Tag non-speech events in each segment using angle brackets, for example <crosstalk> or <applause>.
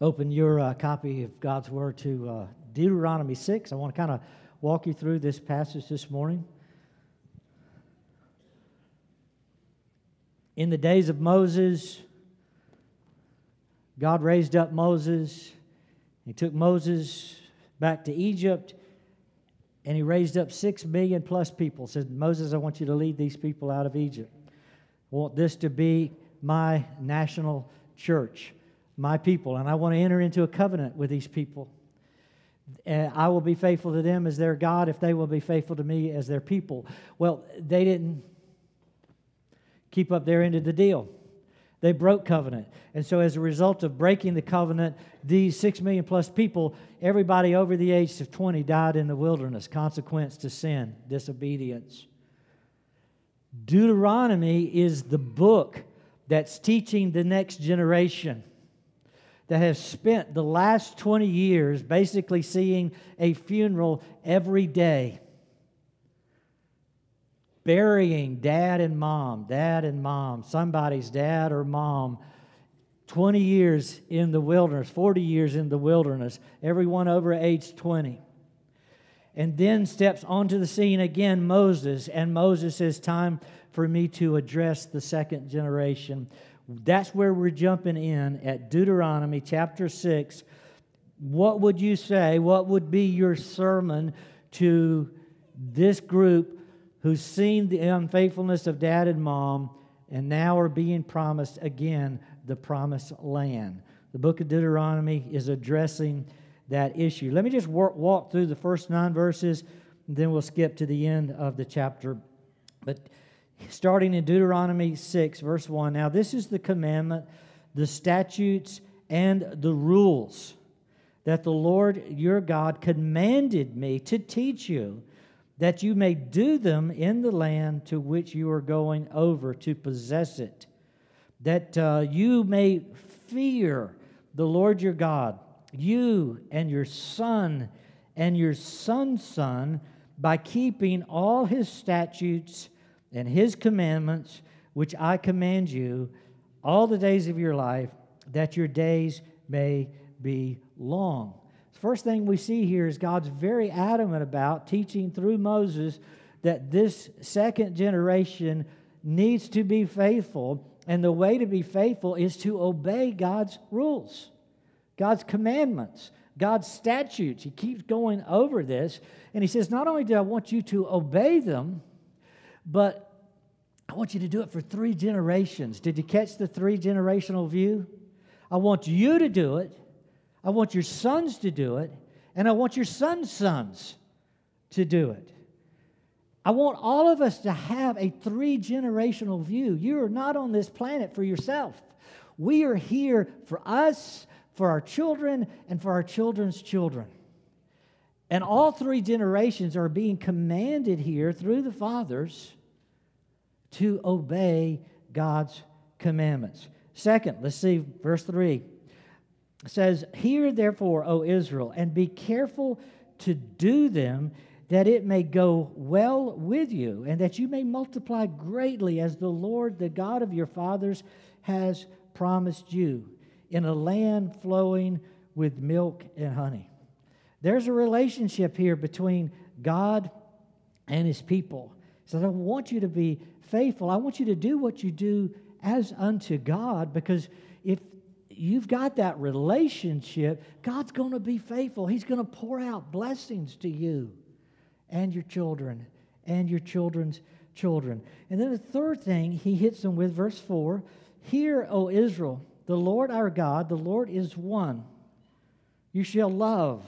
open your uh, copy of God's Word to uh, Deuteronomy 6. I want to kind of walk you through this passage this morning. In the days of Moses, God raised up Moses. He took Moses back to Egypt and he raised up six million plus people. Said, Moses, I want you to lead these people out of Egypt. I want this to be my national church my people, and I want to enter into a covenant with these people. And I will be faithful to them as their God if they will be faithful to me as their people. Well, they didn't keep up their end of the deal. They broke covenant. And so, as a result of breaking the covenant, these six million plus people, everybody over the age of 20 died in the wilderness, consequence to sin, disobedience. Deuteronomy is the book that's teaching the next generation that have spent the last 20 years basically seeing a funeral every day, burying dad and mom, dad and mom, somebody's dad or mom. 20 years in the wilderness, 40 years in the wilderness, everyone over age 20. And then steps onto the scene again Moses, and Moses says, Time for me to address the second generation. That's where we're jumping in at Deuteronomy chapter 6. What would you say? What would be your sermon to this group who's seen the unfaithfulness of dad and mom and now are being promised again the promised land? The book of Deuteronomy is addressing that issue. Let me just work, walk through the first nine verses, and then we'll skip to the end of the chapter. But starting in Deuteronomy 6, verse 1. Now, this is the commandment, the statutes, and the rules that the Lord your God commanded me to teach you, that you may do them in the land to which you are going over to possess it, that uh, you may fear the Lord your God, you and your son and your son's son, by keeping all his statutes and his commandments, which I command you all the days of your life, that your days may be long. The first thing we see here is God's very adamant about teaching through Moses that this second generation needs to be faithful, and the way to be faithful is to obey God's rules, God's commandments. God's statutes. He keeps going over this, and he says, Not only do I want you to obey them, but I want you to do it for three generations. Did you catch the three generational view? I want you to do it. I want your sons to do it. And I want your sons' sons to do it. I want all of us to have a three generational view. You are not on this planet for yourself. We are here for us, for our children, and for our children's children. And all three generations are being commanded here through the fathers to obey God's commandments. Second, let's see verse 3. It says, Hear therefore, O Israel, and be careful to do them, that it may go well with you, and that you may multiply greatly as the Lord, the God of your fathers, has promised you, in a land flowing with milk and honey. There's a relationship here between God and his people. Says, I want you to be faithful. I want you to do what you do as unto God because if you've got that relationship, God's going to be faithful. He's going to pour out blessings to you and your children and your children's children. And then the third thing he hits them with, verse 4 Hear, O Israel, the Lord our God, the Lord is one. You shall love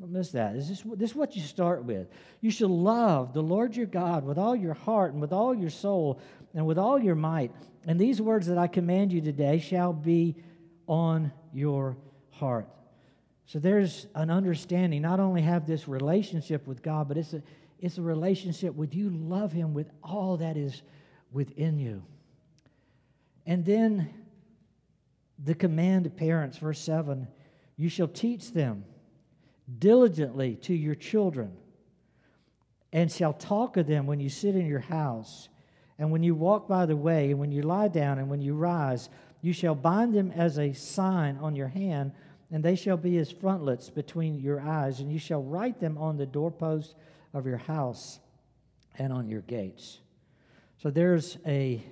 don't miss that. Is this, this is what you start with. You shall love the Lord your God with all your heart and with all your soul and with all your might. And these words that I command you today shall be on your heart. So there's an understanding. Not only have this relationship with God, but it's a, it's a relationship with you love Him with all that is within you. And then the command to parents, verse 7 you shall teach them diligently to your children, and shall talk of them when you sit in your house, and when you walk by the way, and when you lie down, and when you rise. You shall bind them as a sign on your hand, and they shall be as frontlets between your eyes, and you shall write them on the doorpost of your house and on your gates. So there's a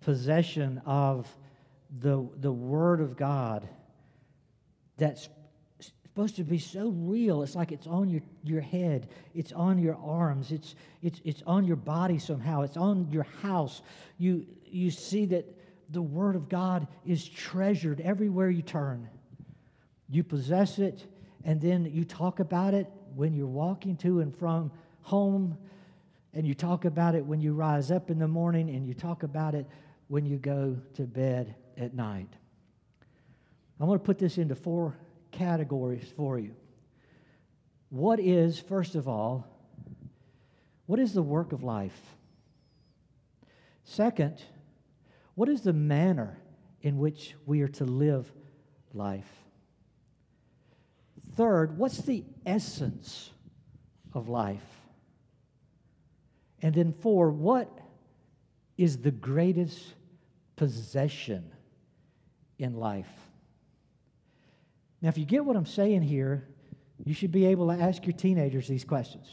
possession of the, the Word of God that's supposed to be so real. It's like it's on your, your head, it's on your arms, it's, it's, it's on your body somehow, it's on your house. You, you see that the Word of God is treasured everywhere you turn. You possess it, and then you talk about it when you're walking to and from home, and you talk about it when you rise up in the morning, and you talk about it when you go to bed at night. I want to put this into four categories for you. What is, first of all, what is the work of life? Second, what is the manner in which we are to live life? Third, what's the essence of life? And then, four, what is the greatest possession in life? Now, if you get what I'm saying here, you should be able to ask your teenagers these questions.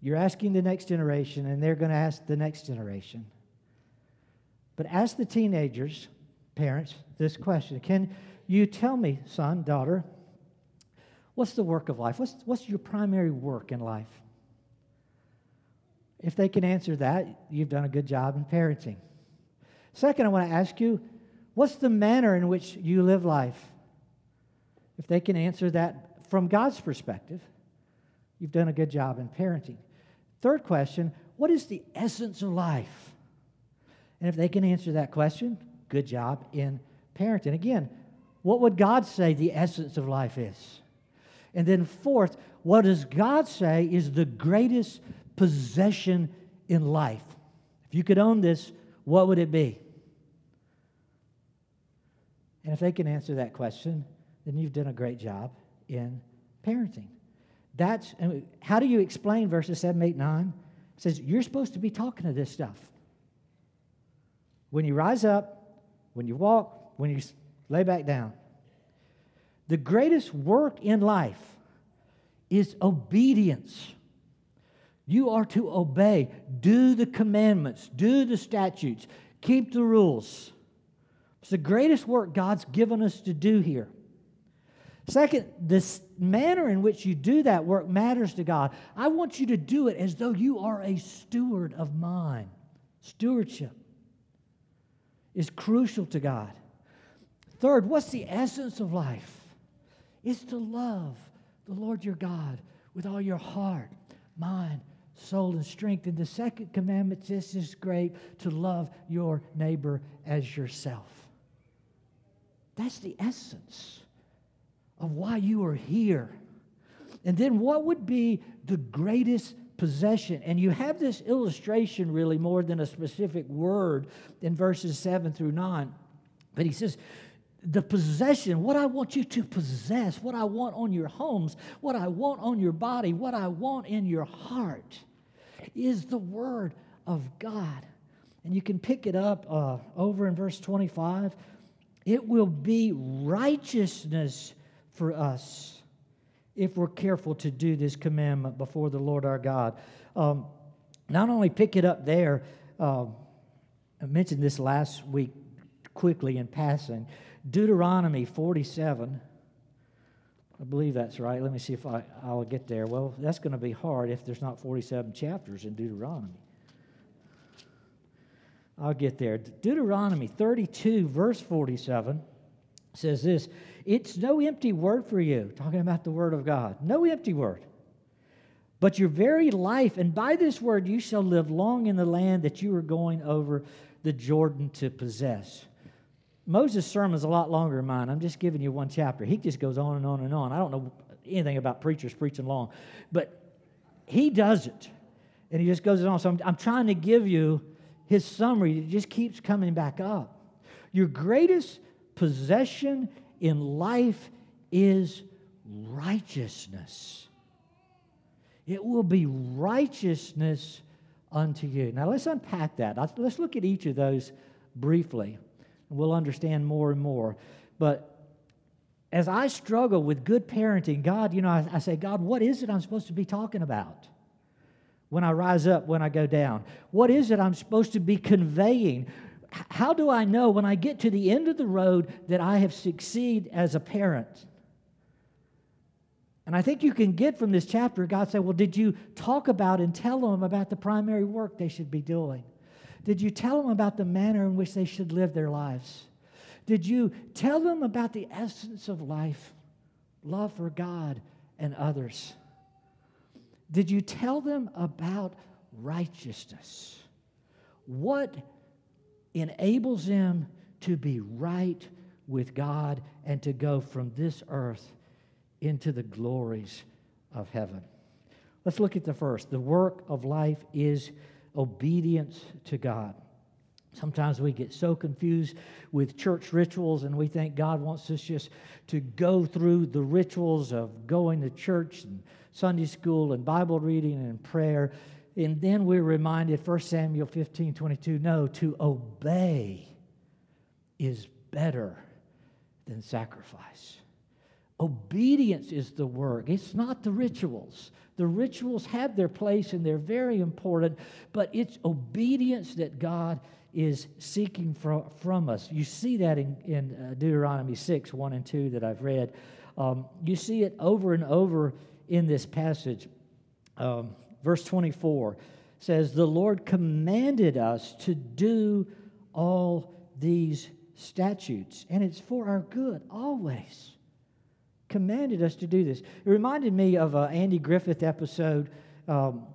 You're asking the next generation, and they're going to ask the next generation. But ask the teenagers, parents, this question Can you tell me, son, daughter, what's the work of life? What's, what's your primary work in life? If they can answer that, you've done a good job in parenting. Second, I want to ask you, what's the manner in which you live life? If they can answer that from God's perspective, you've done a good job in parenting. Third question, what is the essence of life? And if they can answer that question, good job in parenting. Again, what would God say the essence of life is? And then, fourth, what does God say is the greatest possession in life? If you could own this, what would it be? And if they can answer that question, then you've done a great job in parenting. That's how do you explain verses 7, 8, 9? It says you're supposed to be talking to this stuff. When you rise up, when you walk, when you lay back down. The greatest work in life is obedience. You are to obey, do the commandments, do the statutes, keep the rules. It's the greatest work God's given us to do here. Second, this manner in which you do that work matters to God. I want you to do it as though you are a steward of mine. Stewardship is crucial to God. Third, what's the essence of life? It's to love the Lord your God with all your heart, mind, soul, and strength. And the second commandment this is great to love your neighbor as yourself. That's the essence of why you are here. And then, what would be the greatest possession. And you have this illustration really more than a specific word in verses 7 through 9. But he says, the possession, what I want you to possess, what I want on your homes, what I want on your body, what I want in your heart is the Word of God. And you can pick it up uh, over in verse 25. It will be righteousness for us if we're careful to do this commandment before the Lord our God. Um, not only pick it up there, uh, I mentioned this last week quickly in passing. Deuteronomy 47. I believe that's right. Let me see if I, I'll get there. Well, that's going to be hard if there's not 47 chapters in Deuteronomy. I'll get there. Deuteronomy 32, verse 47 says this It's no empty word for you, talking about the word of God. No empty word. But your very life, and by this word you shall live long in the land that you are going over the Jordan to possess. Moses' sermon is a lot longer than mine. I'm just giving you one chapter. He just goes on and on and on. I don't know anything about preachers preaching long, but he does it. And he just goes on. So I'm, I'm trying to give you his summary. It just keeps coming back up. Your greatest possession in life is righteousness. It will be righteousness unto you. Now let's unpack that. Let's look at each of those briefly. We'll understand more and more. But as I struggle with good parenting, God, you know, I, I, say, God, what is it I'm supposed to be talking about? When I rise up, when I go down? What is it I'm supposed to be conveying? How do I know when I get to the end of the road that I have succeeded as a parent? And I think you can get from this chapter, God said, Well, did you talk about and tell them about the primary work they should be doing? Did you tell them about the manner in which they should live their lives? Did you tell them about the essence of life, love for God and others? Did you tell them about righteousness? What enables them to be right with God and to go from this earth into the glories of heaven? Let's look at the first. The work of life is obedience to God. Sometimes we get so confused with church rituals and we think God wants us just to go through the rituals of going to church and Sunday school and Bible reading and prayer. And then we're reminded, 1 Samuel 15 22, no, to obey is better than sacrifice. Obedience is the work, it's not the rituals. The rituals have their place and they're very important, but it's obedience that God is seeking from, from us. You see that in, in uh, Deuteronomy 6 1 and 2 that I've read. Um, you see it over and over in this passage. Um, verse 24 says, The Lord commanded us to do all these statutes, and it's for our good always. Commanded us to do this. It reminded me of an Andy Griffith episode um,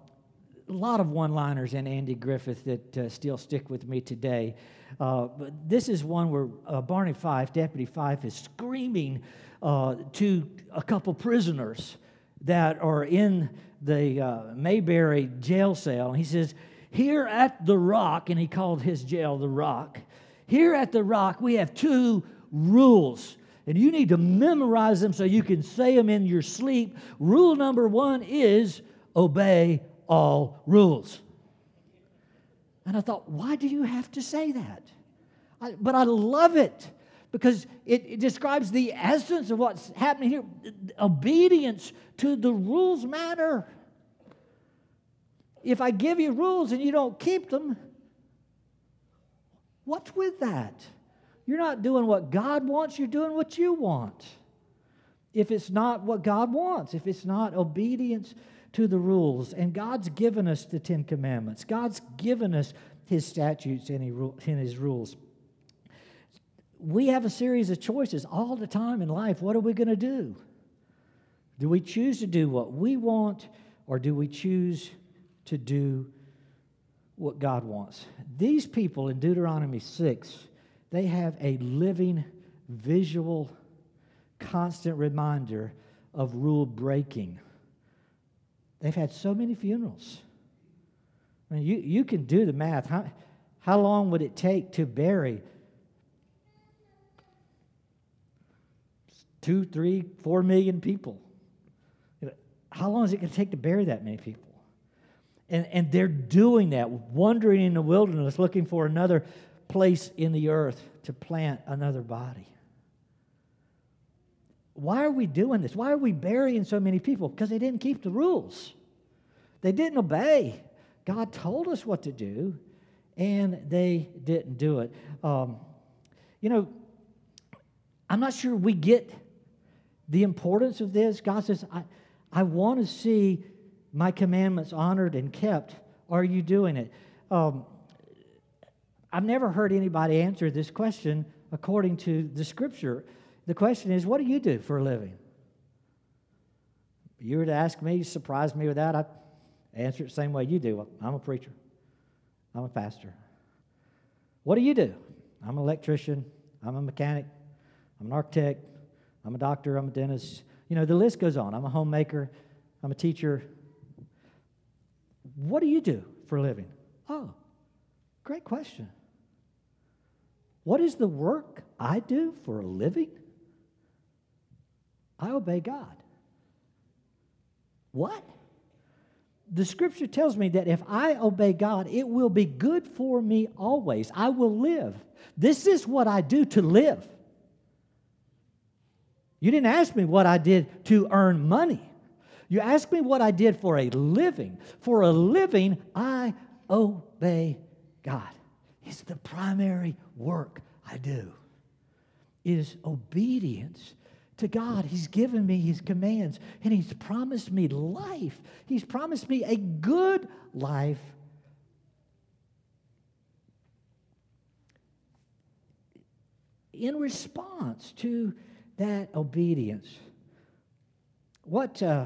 a lot of one liners in Andy Griffith that uh, still stick with me today. Uh, but this is one where uh, Barney Fife, Deputy Fife, is screaming uh, to a couple prisoners that are in the uh, Mayberry jail cell. He says, Here at the Rock, and he called his jail the Rock, here at the Rock, we have two rules. And you need to memorize them so you can say them in your sleep. Rule number one is obey all rules. And I thought, why do you have to say that? I, but I love it because it, it, describes the essence of what's happening here. Obedience to the rules matter. If I give you rules and you don't keep them, what's with that? You're not doing what God wants, you're doing what you want. If it's not what God wants, if it's not obedience to the rules. And God's given us the Ten Commandments, God's given us His statutes and His rules. We have a series of choices all the time in life. What are we going to do? Do we choose to do what we want, or do we choose to do what God wants? These people in Deuteronomy 6, they have a living, visual, constant reminder of rule breaking. They've had so many funerals. I mean, you, you can do the math. How, how long would it take to bury two, three, four million people? How long is it going to take to bury that many people? And, and they're doing that, wandering in the wilderness, looking for another place in the earth to plant another body. Why are we doing this? Why are we burying so many people? Because they didn't keep the rules. They didn't obey. God told us what to do, and they didn't do it. Um, you know, I'm not sure we get the importance of this. God says, I, I want to see my commandments honored and kept. Are you doing it? Um, I've never heard anybody answer this question according to the scripture. The question is, what do you do for a living? If you were to ask me, you surprise me with that, I'd answer it the same way you do. I'm a preacher, I'm a pastor. What do you do? I'm an electrician, I'm a mechanic, I'm an architect, I'm a doctor, I'm a dentist. You know, the list goes on. I'm a homemaker, I'm a teacher. What do you do for a living? Oh, great question. What is the work I do for a living? I obey God. What? the scripture tells me that if I obey God, it will be good for me always. I will live. This is what I do to live. You didn't ask me what I did to earn money. You asked me what I did for a living. For a living, I obey God. It's the primary work I do. Is obedience to God. He's given me His commands and He's promised me life. He's promised me a good life. In response to that obedience, what uh,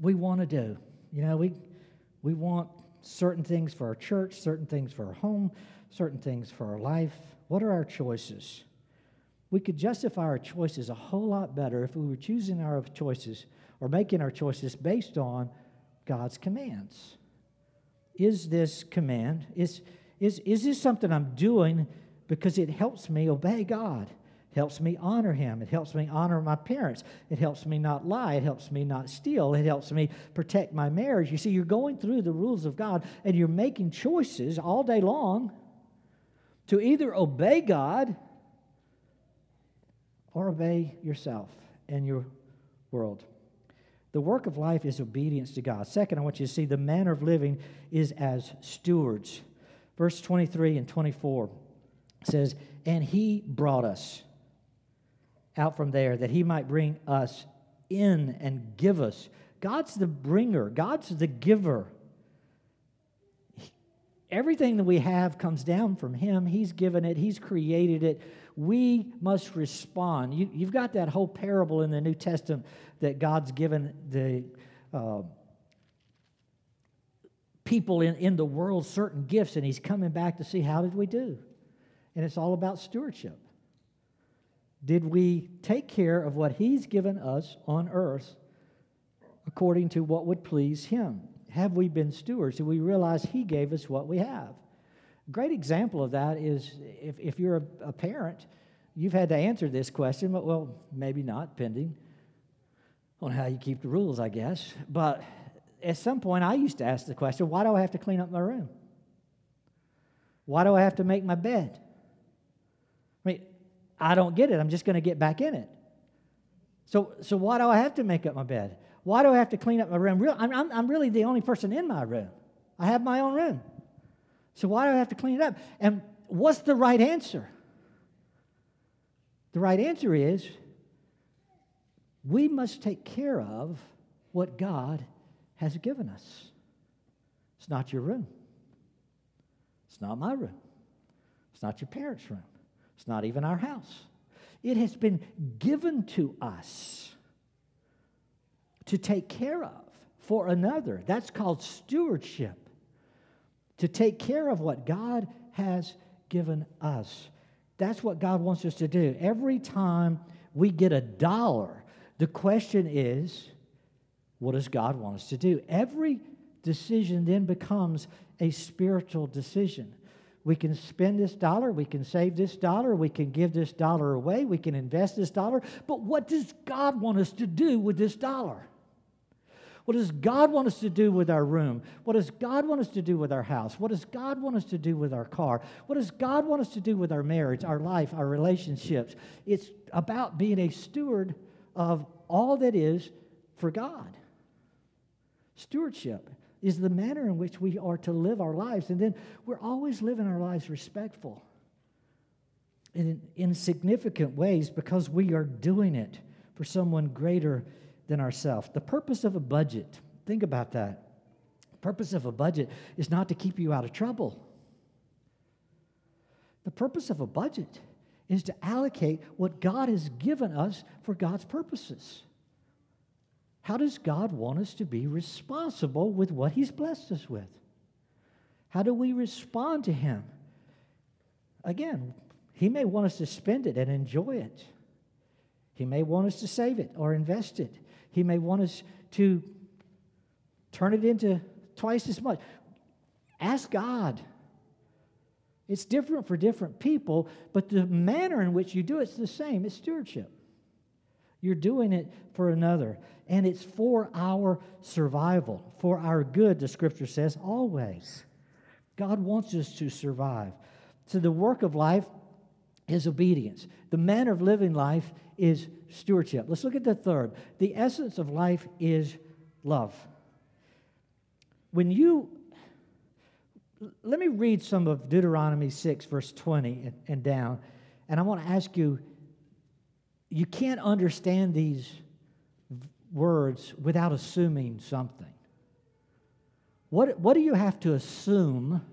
we want to do, you know, we, we want certain things for our church, certain things for our home, certain things for our life. What are our choices? We could justify our choices a whole lot better if we were choosing our choices or making our choices based on God's commands. Is this command, is, is, is this something I'm doing because it helps me obey God? Helps me honor Him. It helps me honor my parents. It helps me not lie. It helps me not steal. It helps me protect my marriage. You see, you're going through the rules of God and you're making choices all day long to either obey God or obey yourself and your world. The work of life is obedience to God. Second, I want you to see the manner of living is as stewards. Verse 23 and 24 says, And he brought us out from there that he might bring us in and give us. God's the bringer, God's the giver. Everything that we have comes down from him. He's given it, he's created it we must respond. You, have got that whole parable in the New Testament that God's given the uh, people in, in the world certain gifts, and He's coming back to see how did we do. And it's all about stewardship. Did we take care of what He's given us on earth according to what would please Him? Have we been stewards? Do we realize He gave us what we have? A great example of that is if, if you're a, a parent, you've had to answer this question, but well, maybe not, pending on how you keep the rules, I guess. But at some point, I used to ask the question why do I have to clean up my room? Why do I have to make my bed? I mean, I don't get it. I'm just going to get back in it. So, so why do I have to make up my bed? Why do I have to clean up my room? I'm, I'm, I'm really the only person in my room. I have my own room. So why do I have to clean it up? And what's the right answer? The right answer is we must take care of what God has given us. It's not your room. It's not my room. It's not your parents' room. It's not even our house. It has been given to us to take care of for another. That's called stewardship to take care of what God has given us. That's what God wants us to do. Every time we get a dollar, the question is, what does God want us to do? Every decision then becomes a spiritual decision. We can spend this dollar, we can save this dollar, we can give this dollar away, we can invest this dollar, but what does God want us to do with this dollar? What does God want us to do with our room? What does God want us to do with our house? What does God want us to do with our car? What does God want us to do with our marriage, our life, our relationships? It's about being a steward of all that is for God. Stewardship is the manner in which we are to live our lives. And then we're always living our lives respectful in, in significant ways because we are doing it for someone greater than ourselves. The purpose of a budget, think about that. The purpose of a budget is not to keep you out of trouble. The purpose of a budget is to allocate what God has given us for God's purposes. How does God want us to be responsible with what He's blessed us with? How do we respond to Him? Again, He may want us to spend it and enjoy it. He may want us to save it or invest it. He may want us to turn it into twice as much. Ask God. It's different for different people, but the manner in which you do it's the same. It's stewardship. You're doing it for another. And it's for our survival, for our good, the scripture says, always. God wants us to survive. So the work of life is obedience. The manner of living life is stewardship. Let's look at the third. The essence of life is love. When you, let me read some of Deuteronomy 6, verse 20 and, down, and I want to ask you you can't understand these words without assuming something. What, what do you have to assume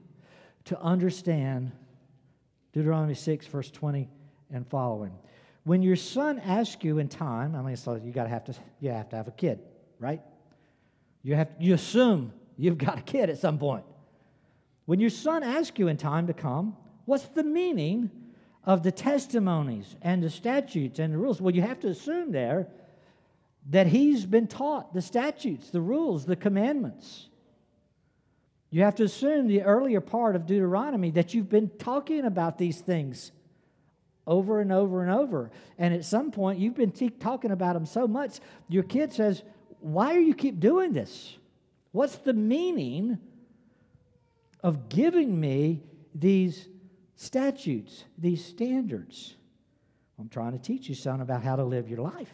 to understand Deuteronomy 6, verse 20 and following? When your son asks you in time, I mean, so you got to have to you have to have a kid, right? You have you assume you've got a kid at some point. When your son asks you in time to come, what's the meaning of the testimonies and the statutes and the rules? Well, you have to assume there that he's been taught the statutes, the rules, the commandments. You have to assume the earlier part of Deuteronomy that you've been talking about these things over and over and over. And at some point, you've been te- talking about them so much, your kid says, Why do you keep doing this? What's the meaning of giving me these statutes, these standards? I'm trying to teach you, son, about how to live your life.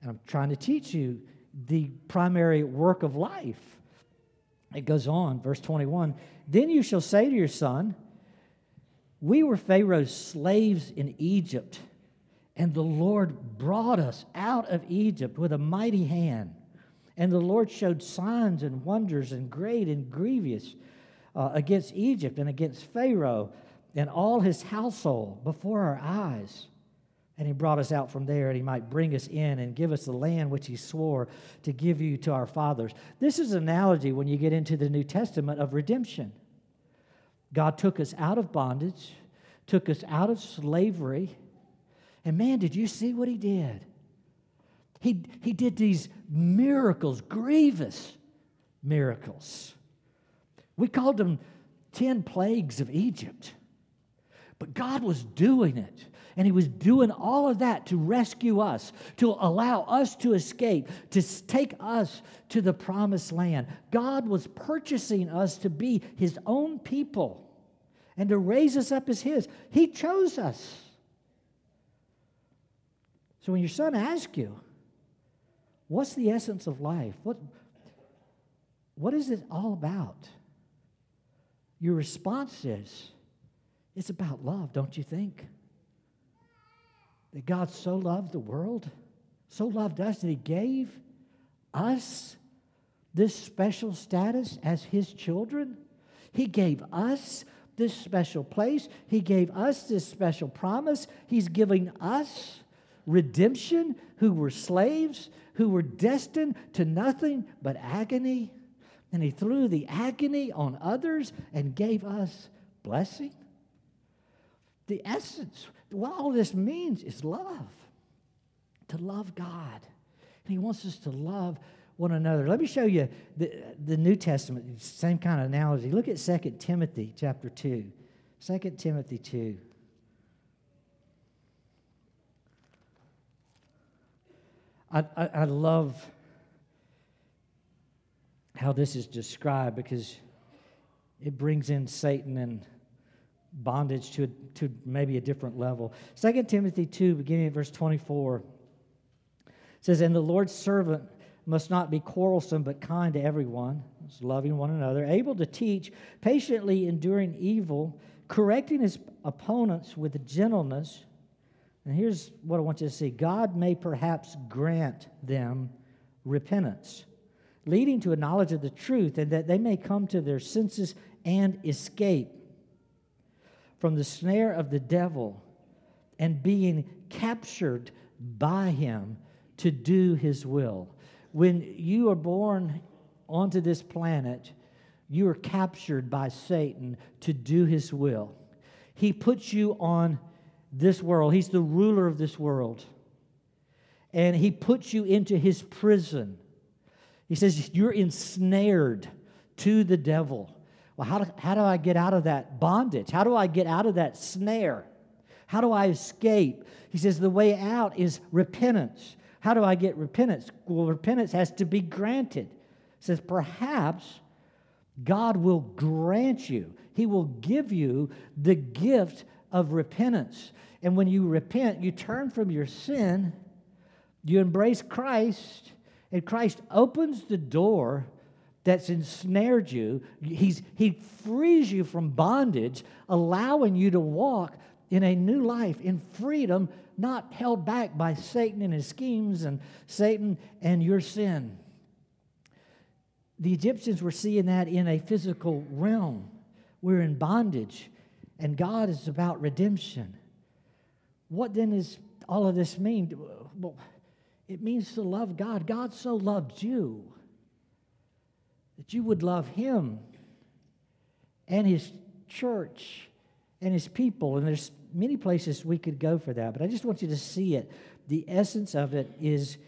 And I'm trying to teach you the primary work of life. It goes on, verse 21 Then you shall say to your son, We were Pharaoh's slaves in Egypt, and the Lord brought us out of Egypt with a mighty hand. And the Lord showed signs and wonders and great and grievous uh, against Egypt and against Pharaoh and all his household before our eyes. And he brought us out from there, and he might bring us in and give us the land which he swore to give you to our fathers. This is an analogy when you get into the New Testament of redemption. God took us out of bondage, took us out of slavery, and man, did you see what he did? He, he did these miracles, grievous miracles. We called them 10 plagues of Egypt. But God was doing it. And He was doing all of that to rescue us, to allow us to escape, to take us to the promised land. God was purchasing us to be His own people and to raise us up as His. He chose us. So when your son asks you, What's the essence of life? What, what is it all about? Your response is, it's about love, don't you think? That God so loved the world, so loved us that He gave us this special status as His children. He gave us this special place. He gave us this special promise. He's giving us redemption who were slaves, who were destined to nothing but agony. And He threw the agony on others and gave us blessing the essence, what all this means is love. To love God. And He wants us to love one another. Let me show you the, the New Testament, same kind of analogy. Look at 2 Timothy chapter 2. 2 Timothy 2. I, I, I love how this is described because it brings in Satan and bondage to, to maybe a different level. 2 Timothy 2, beginning at verse 24, says, And the Lord's servant must not be quarrelsome, but kind to everyone, loving one another, able to teach, patiently enduring evil, correcting his opponents with gentleness. And here's what I want you to see God may perhaps grant them repentance, leading to a knowledge of the truth, and that they may come to their senses and escape from the snare of the devil and being captured by him to do his will. When you are born onto this planet, you are captured by Satan to do his will. He puts you on this world, he's the ruler of this world. And he puts you into his prison. He says, You're ensnared to the devil. Well, how do, how do I get out of that bondage? How do I get out of that snare? How do I escape? He says the way out is repentance. How do I get repentance? Well, repentance has to be granted. He says perhaps God will grant you, He will give you the gift of repentance. And when you repent, you turn from your sin, you embrace Christ, and Christ opens the door that's ensnared you. He's, he frees you from bondage, allowing you to walk in a new life, in freedom, not held back by Satan and his schemes and Satan and your sin. The Egyptians were seeing that in a physical realm. We're in bondage, and God is about redemption. What then does all of this mean? Well, it means to love God. God so loved you that you would love Him and His church and His people. And there's many places we could go for that, but I just want you to see it. The essence of it is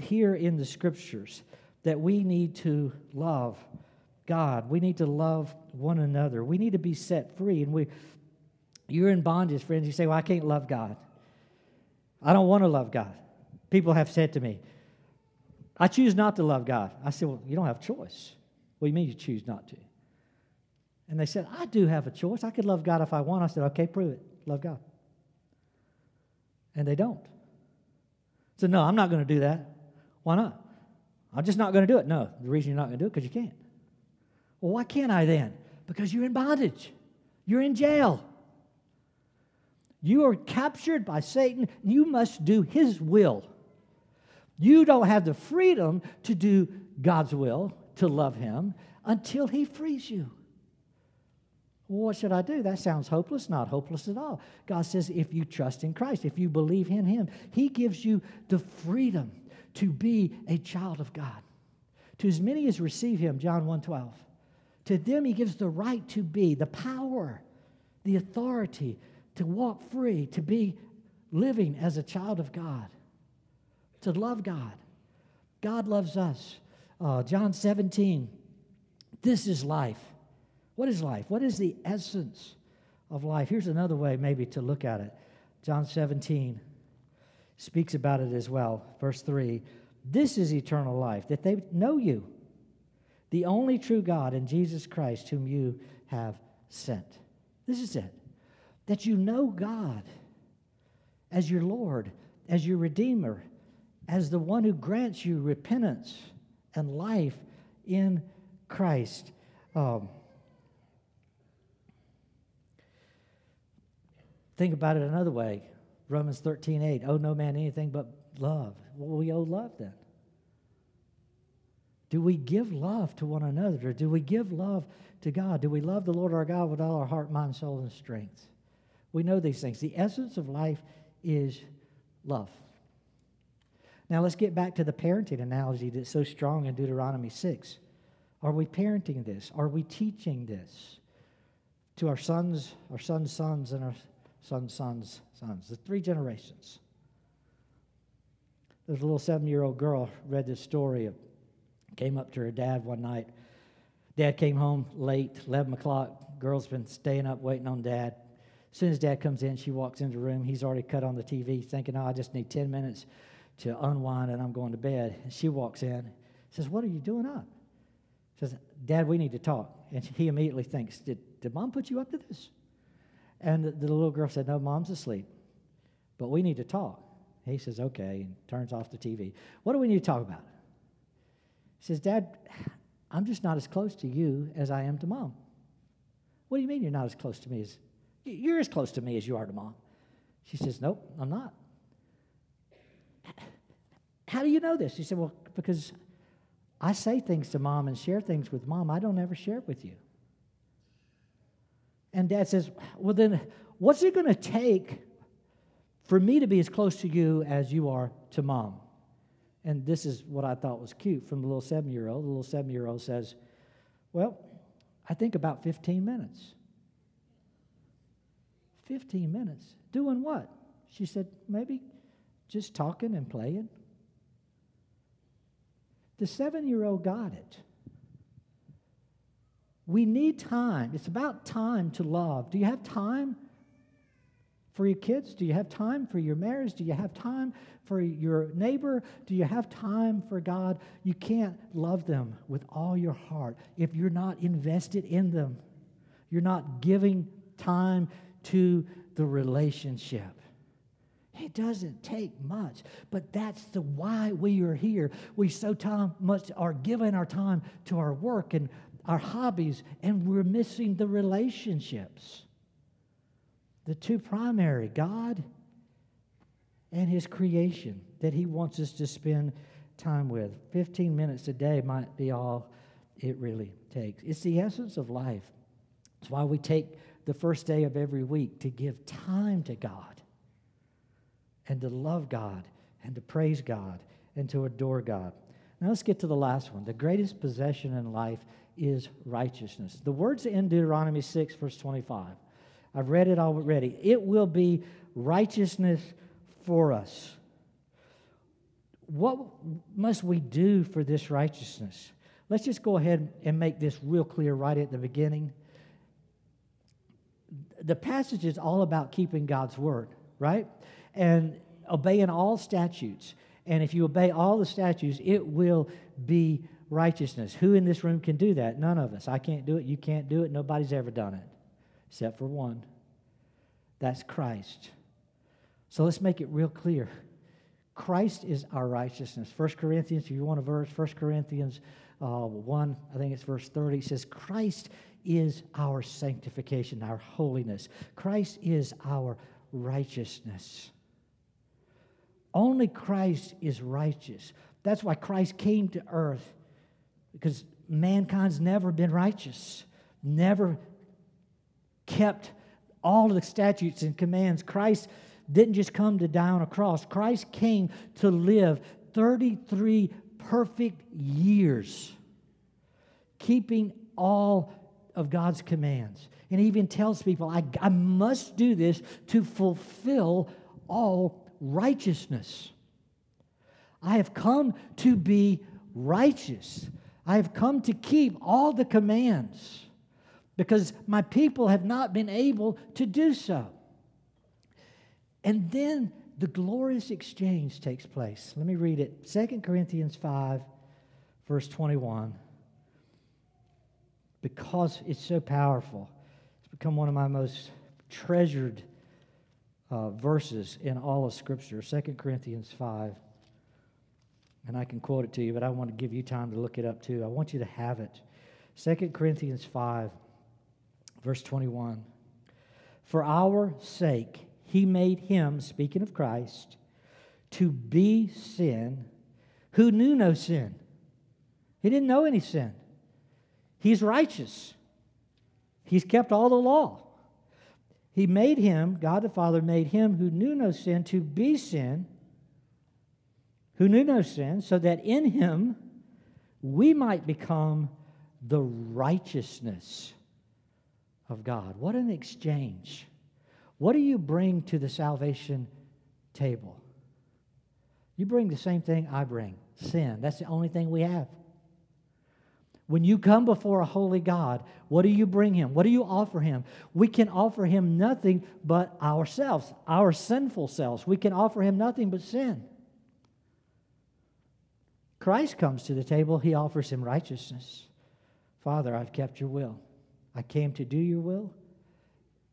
here in the scriptures that we need to love God. We need to love one another. We need to be set free. And we, you're in bondage, friends. You say, Well, I can't love God. I don't want to love God. People have said to me, I choose not to love God. I said, Well, you don't have choice. Do you mean you choose not to? And they said, I do have a choice. I could love God if I want. I said, Okay, prove it. Love God. And they don't. So, no, I'm not going to do that. Why not? I'm just not going to do it. No, the reason you're not going to do it because you can't. Well, why can't I then? Because you're in bondage. You're in jail. You are captured by Satan. You must do his will. You don't have the freedom to do God's will, to love him, until he frees you. What should I do? That sounds hopeless. Not hopeless at all. God says if you trust in Christ, if you believe in him, he gives you the freedom to be a child of God. To as many as receive him, John 1:12. To them he gives the right to be, the power, the authority to walk free, to be living as a child of God, to love God. God loves us. Uh, John 17, this is life. What is life? What is the essence of life? Here's another way, maybe, to look at it. John 17 speaks about it as well. Verse 3 This is eternal life, that they know you, the only true God, and Jesus Christ, whom you have sent. This is it. That you know God as your Lord, as your Redeemer, as the one who grants you repentance and life in Christ. Um, think about it another way. Romans 13, 8. Owe no man anything but love. Well, we owe love then. Do we give love to one another? Do we give love to God? Do we love the Lord our God with all our heart, mind, soul, and strength? We know these things. The essence of life is love. Now let's get back to the parenting analogy that's so strong in Deuteronomy 6. Are we parenting this? Are we teaching this to our sons, our sons' sons, and our sons' sons' sons? The three generations. There's a little seven year old girl read this story of came up to her dad one night. Dad came home late, 11 o'clock. Girl's been staying up waiting on dad. As soon as dad comes in, she walks into the room. He's already cut on the TV, thinking, oh, I just need 10 minutes to unwind and I'm going to bed. And she walks in, says, What are you doing up? Says, Dad, we need to talk. And he immediately thinks, Did, did mom put you up to this? And the, the little girl said, No, mom's asleep. But we need to talk. He says, Okay, and turns off the TV. What do we need to talk about? He says, Dad, I'm just not as close to you as I am to mom. What do you mean you're not as close to me as you're as close to me as you are to mom? She says, Nope, I'm not. How do you know this? He said, Well, because I say things to mom and share things with mom. I don't ever share it with you. And dad says, Well, then, what's it going to take for me to be as close to you as you are to mom? And this is what I thought was cute from the little seven year old. The little seven year old says, Well, I think about 15 minutes. 15 minutes. Doing what? She said, Maybe just talking and playing. The seven year old got it. We need time. It's about time to love. Do you have time for your kids? Do you have time for your marriage? Do you have time for your neighbor? Do you have time for God? You can't love them with all your heart if you're not invested in them. You're not giving time to the relationship. It doesn't take much, but that's the why we are here. We so time, much are giving our time to our work and our hobbies, and we're missing the relationships. The two primary, God and His creation, that He wants us to spend time with. 15 minutes a day might be all it really takes. It's the essence of life. It's why we take the first day of every week to give time to God and to love God and to praise God and to adore God. Now let's get to the last one. The greatest possession in life is righteousness. The words in Deuteronomy 6, verse 25. I've read it already. It will be righteousness for us. What must we do for this righteousness? Let's just go ahead and make this real clear right at the beginning. The passage is all about keeping God's word, right? And obeying all statutes. And if you obey all the statutes, it will be righteousness. Who in this room can do that? None of us. I can't do it. You can't do it. Nobody's ever done it, except for one. That's Christ. So let's make it real clear. Christ is our righteousness. 1 Corinthians, if you want a verse, 1 Corinthians uh, 1, I think it's verse 30, says, Christ is our sanctification, our holiness. Christ is our righteousness. Only Christ is righteous. That's why Christ came to earth, because mankind's never been righteous, never kept all the statutes and commands. Christ didn't just come to die on a cross, Christ came to live 33 perfect years, keeping all of God's commands. And he even tells people, I, I must do this to fulfill all righteousness. I have come to be righteous. I have come to keep all the commands because my people have not been able to do so. And then the glorious exchange takes place. Let me read it 2 Corinthians 5, verse 21. Because it's so powerful, it's become one of my most treasured uh, verses in all of Scripture, 2 Corinthians 5. And I can quote it to you, but I want to give you time to look it up too. I want you to have it. 2 Corinthians 5, verse 21. For our sake, he made him, speaking of Christ, to be sin who knew no sin. He didn't know any sin. He's righteous. He's kept all the law. He made him, God the Father made him who knew no sin to be sin, who knew no sin, so that in him we might become the righteousness of God. What an exchange. What do you bring to the salvation table? You bring the same thing I bring sin. That's the only thing we have. When you come before a holy God, what do you bring him? What do you offer him? We can offer him nothing but ourselves, our sinful selves. We can offer him nothing but sin. Christ comes to the table, he offers him righteousness. Father, I've kept your will. I came to do your will,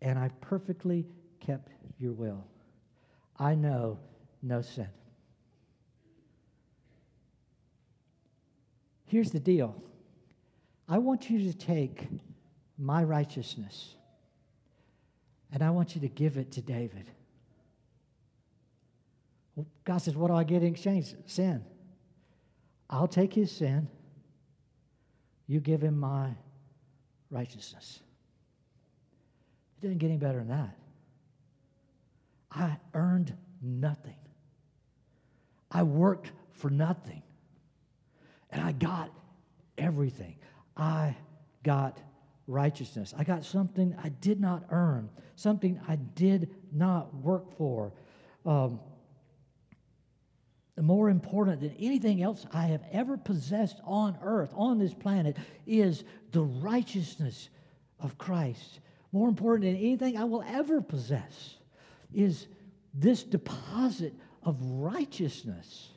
and I've perfectly kept your will. I know no sin. Here's the deal I want you to take my righteousness and I want you to give it to David. Well, God says, What do I get in exchange? Sin. I'll take his sin. You give him my righteousness. It doesn't get any better than that. I earned nothing. I worked for nothing. And I got everything. I got righteousness. I got something I did not earn, something I did not work for. Um, more important than anything else I have ever possessed on earth, on this planet, is the righteousness of Christ. More important than anything I will ever possess. is this deposit of righteousness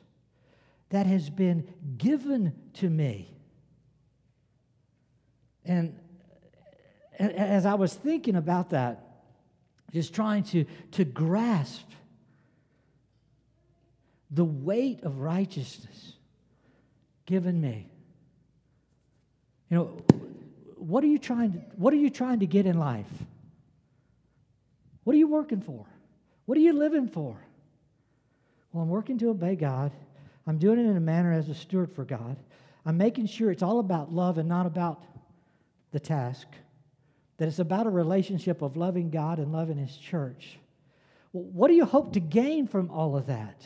that has been given to me. And as I was thinking about that, just trying to, to grasp the weight of righteousness given me. You know, what are you trying to, what are you trying to get in life? What are you working for? What are you living for? Well, I'm working to obey God. I'm doing it in a manner as a steward for God. I'm making sure it's all about love and not about the task. That it's about a relationship of loving God and loving His church. Well, what do you hope to gain from all of that?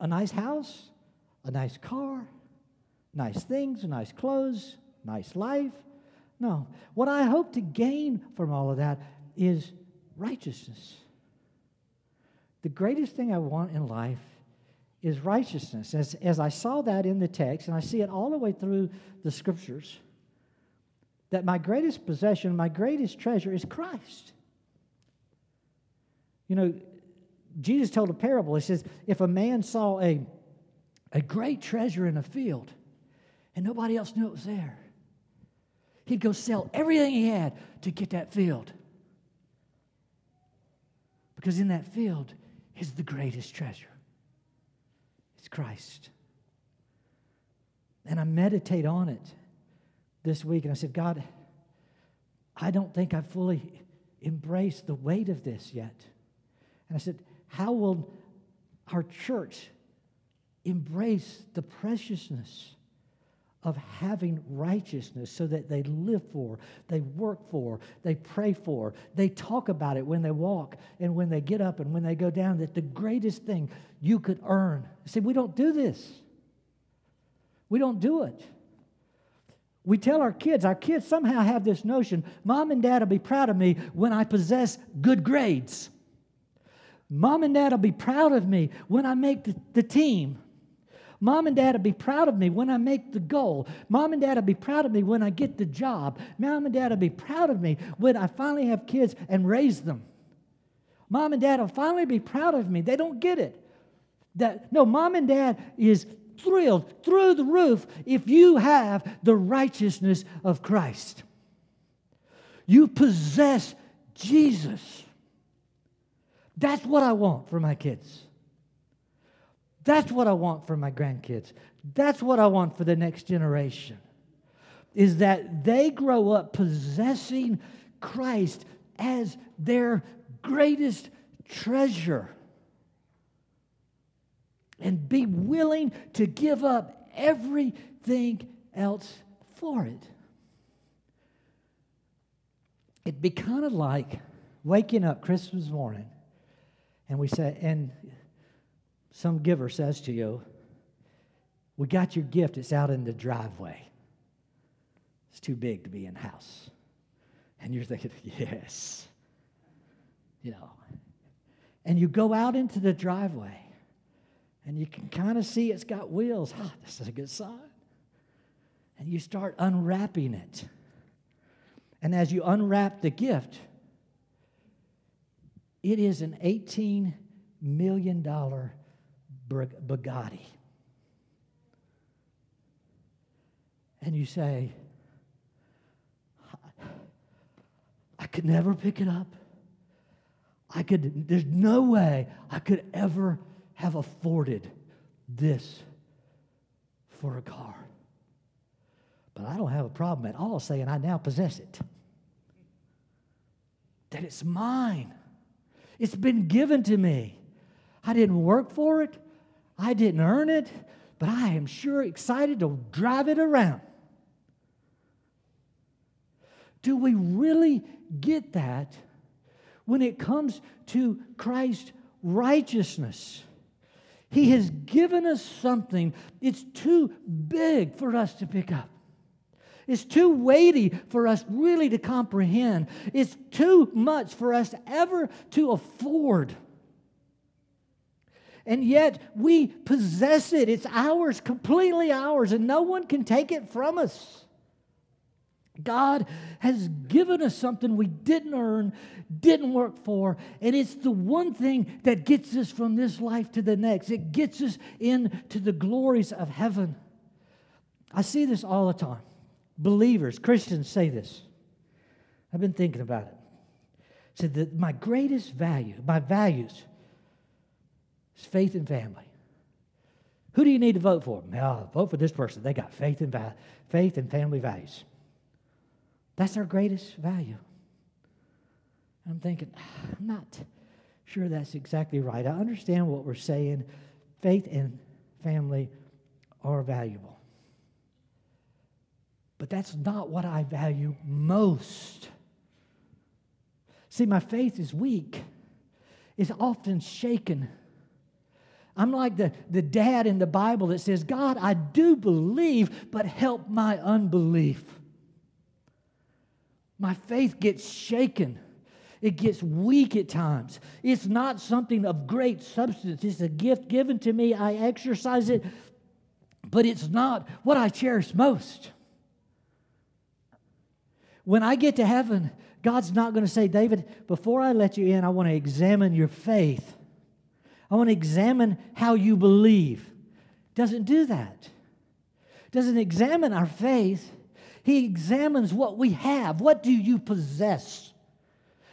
A nice house, a nice car, nice things, nice clothes, nice life. No. What I hope to gain from all of that is righteousness. The greatest thing I want in life is righteousness. As, as I saw that in the text, and I see it all the way through the scriptures, that my greatest possession, my greatest treasure is Christ. You know, Jesus told a parable. He says, if a man saw a, a great treasure in a field and nobody else knew it was there, he'd go sell everything he had to get that field. Because in that field is the greatest treasure it's Christ. And I meditate on it this week and I said, God, I don't think I fully embraced the weight of this yet. And I said, How will our church embrace the preciousness of having righteousness so that they live for, they work for, they pray for, they talk about it when they walk and when they get up and when they go down, that the greatest thing you could earn. See, we don't do this. We don't do it. We tell our kids, our kids somehow have this notion mom and dad will be proud of me when I possess good grades. Mom and dad will be proud of me when I make the, the team. Mom and dad will be proud of me when I make the goal. Mom and dad will be proud of me when I get the job. Mom and dad will be proud of me when I finally have kids and raise them. Mom and dad will finally be proud of me. They don't get it. That no, mom and dad is thrilled through the roof if you have the righteousness of Christ. You possess Jesus. That's what I want for my kids. That's what I want for my grandkids. That's what I want for the next generation. Is that they grow up possessing Christ as their greatest treasure and be willing to give up everything else for it. It'd be kind of like waking up Christmas morning and we say, and some giver says to you, We got your gift, it's out in the driveway. It's too big to be in house. And you're thinking, <laughs> Yes. You know. And you go out into the driveway and you can kind of see it's got wheels. Ah, this is a good sign. And you start unwrapping it. And as you unwrap the gift, it is an $18 million Bugatti. And you say, I could never pick it up. I could, there's no way I could ever have afforded this for a car. But I don't have a problem at all saying I now possess it. That it's mine. It's been given to me. I didn't work for it. I didn't earn it, but I am sure excited to drive it around. Do we really get that when it comes to Christ's righteousness? He has given us something, it's too big for us to pick up. It's too weighty for us really to comprehend. It's too much for us ever to afford and yet we possess it. It's ours, completely ours, and no one can take it from us. God has given us something we didn't earn, didn't work for, and it's the one thing that gets us from this life to the next. It gets us into the glories of heaven. I see this all the time. Believers, Christians say this. I've been thinking about it. Said that my greatest value, my values, is faith and family. Who do you need to vote for? Now, vote for this person. They got faith and faith and family values. That's our greatest value. I'm thinking, I'm not sure that's exactly right. I understand what we're saying. Faith and family are valuable. But that's not what I value most. See, my faith is weak, it's often shaken. I'm like the, the dad in the Bible that says, God, I do believe, but help my unbelief. My faith gets shaken. It gets weak at times. It's not something of great substance. It's a gift given to me. I exercise it, but it's not what I cherish most. When I get to heaven, God's not going to say, David, before I let you in, I want to examine your faith. I want to examine how you believe. Doesn't do that. Doesn't examine our faith. He examines what we have. What do you possess?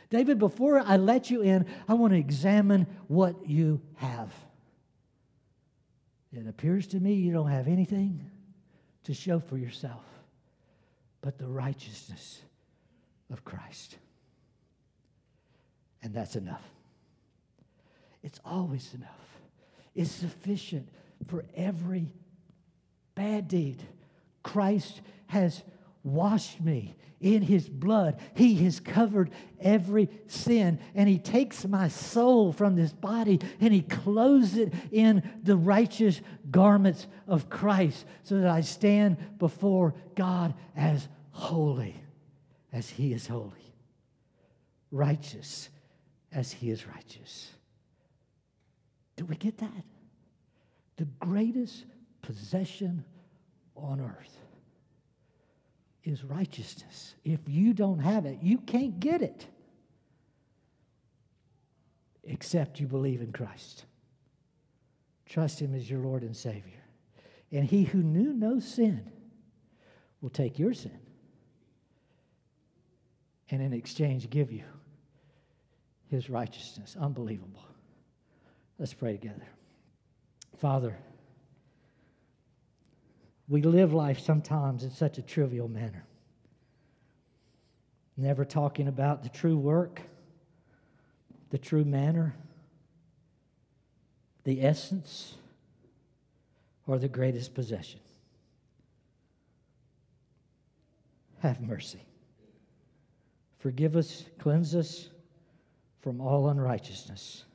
David, before I let you in, I want to examine what you have. It appears to me you don't have anything to show for yourself but the righteousness of Christ. And that's enough. It's always enough. It's sufficient for every bad deed. Christ has washed me in his blood. He has covered every sin. And he takes my soul from this body and he clothes it in the righteous garments of Christ so that I stand before God as holy as he is holy, righteous as he is righteous. Do we get that? The greatest possession on earth is righteousness. If you don't have it, you can't get it except you believe in Christ. Trust Him as your Lord and Savior. And He who knew no sin will take your sin and in exchange give you His righteousness. Unbelievable. Let's pray together. Father, we live life sometimes in such a trivial manner. Never talking about the true work, the true manner, the essence, or the greatest possession. Have mercy. Forgive us, cleanse us from all unrighteousness,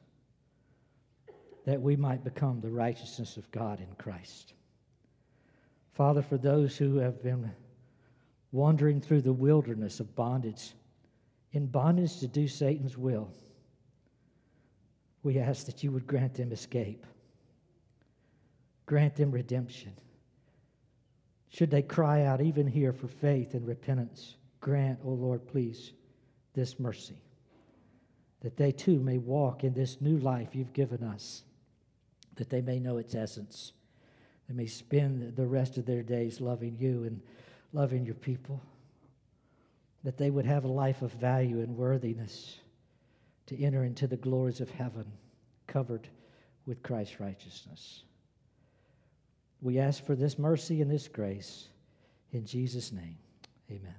that we might become the righteousness of God in Christ. Father, for those who have been wandering through the wilderness of bondage, in bondage to do Satan's will, we ask that you would grant them escape, grant them redemption. Should they cry out, even here, for faith and repentance, grant, O oh Lord, please, this mercy, that they too may walk in this new life you've given us, that they may know its essence they may spend the rest of their days loving you and loving your people. That they would have a life of value and worthiness to enter into the glories of heaven covered with Christ's righteousness. We ask for this mercy and this grace in Jesus' name. Amen.